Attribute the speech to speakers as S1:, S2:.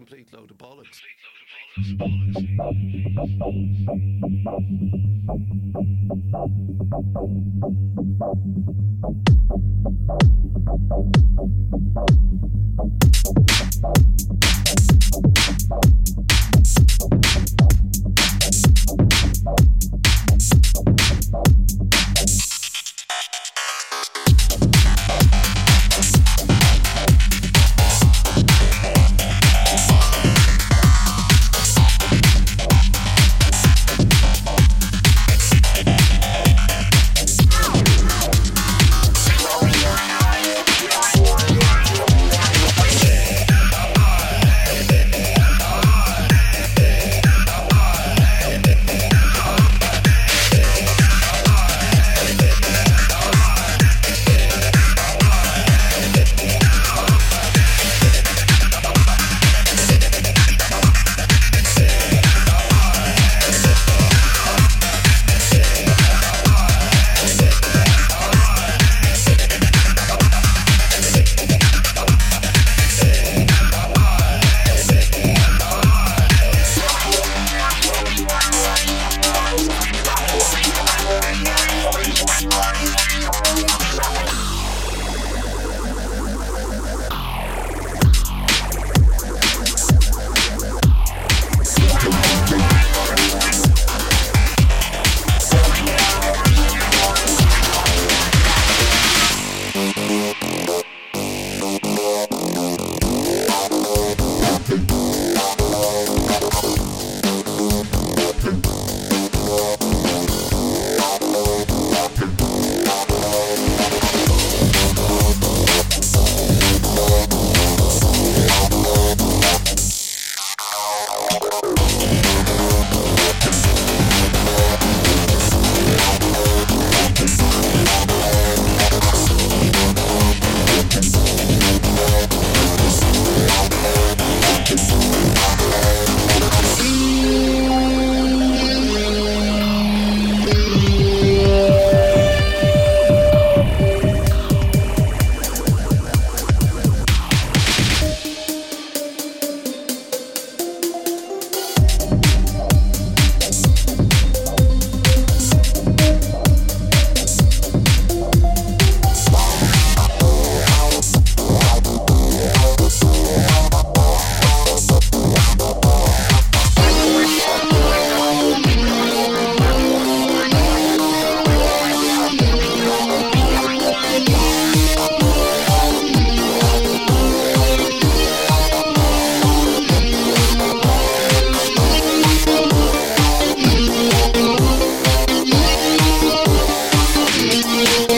S1: complete load of bollocks. you.